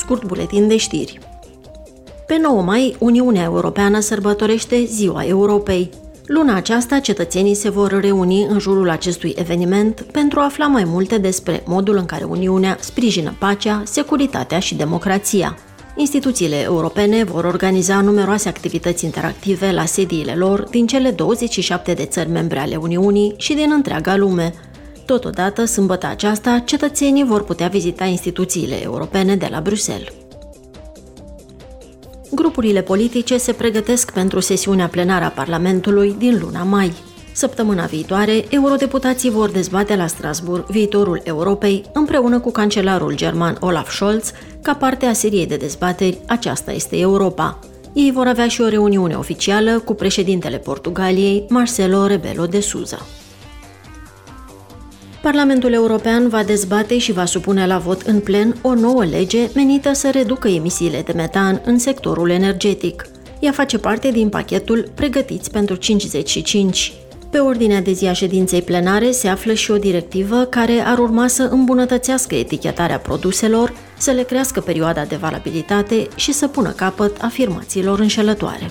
scurt buletin de știri. Pe 9 mai, Uniunea Europeană sărbătorește Ziua Europei. Luna aceasta, cetățenii se vor reuni în jurul acestui eveniment pentru a afla mai multe despre modul în care Uniunea sprijină pacea, securitatea și democrația. Instituțiile europene vor organiza numeroase activități interactive la sediile lor din cele 27 de țări membre ale Uniunii și din întreaga lume. Totodată, sâmbătă aceasta, cetățenii vor putea vizita instituțiile europene de la Bruxelles. Grupurile politice se pregătesc pentru sesiunea plenară a Parlamentului din luna mai. Săptămâna viitoare, eurodeputații vor dezbate la Strasburg viitorul Europei împreună cu cancelarul german Olaf Scholz ca parte a seriei de dezbateri Aceasta este Europa. Ei vor avea și o reuniune oficială cu președintele Portugaliei, Marcelo Rebelo de Souza. Parlamentul European va dezbate și va supune la vot în plen o nouă lege menită să reducă emisiile de metan în sectorul energetic. Ea face parte din pachetul Pregătiți pentru 55. Pe ordinea de zi a ședinței plenare se află și o directivă care ar urma să îmbunătățească etichetarea produselor, să le crească perioada de valabilitate și să pună capăt afirmațiilor înșelătoare.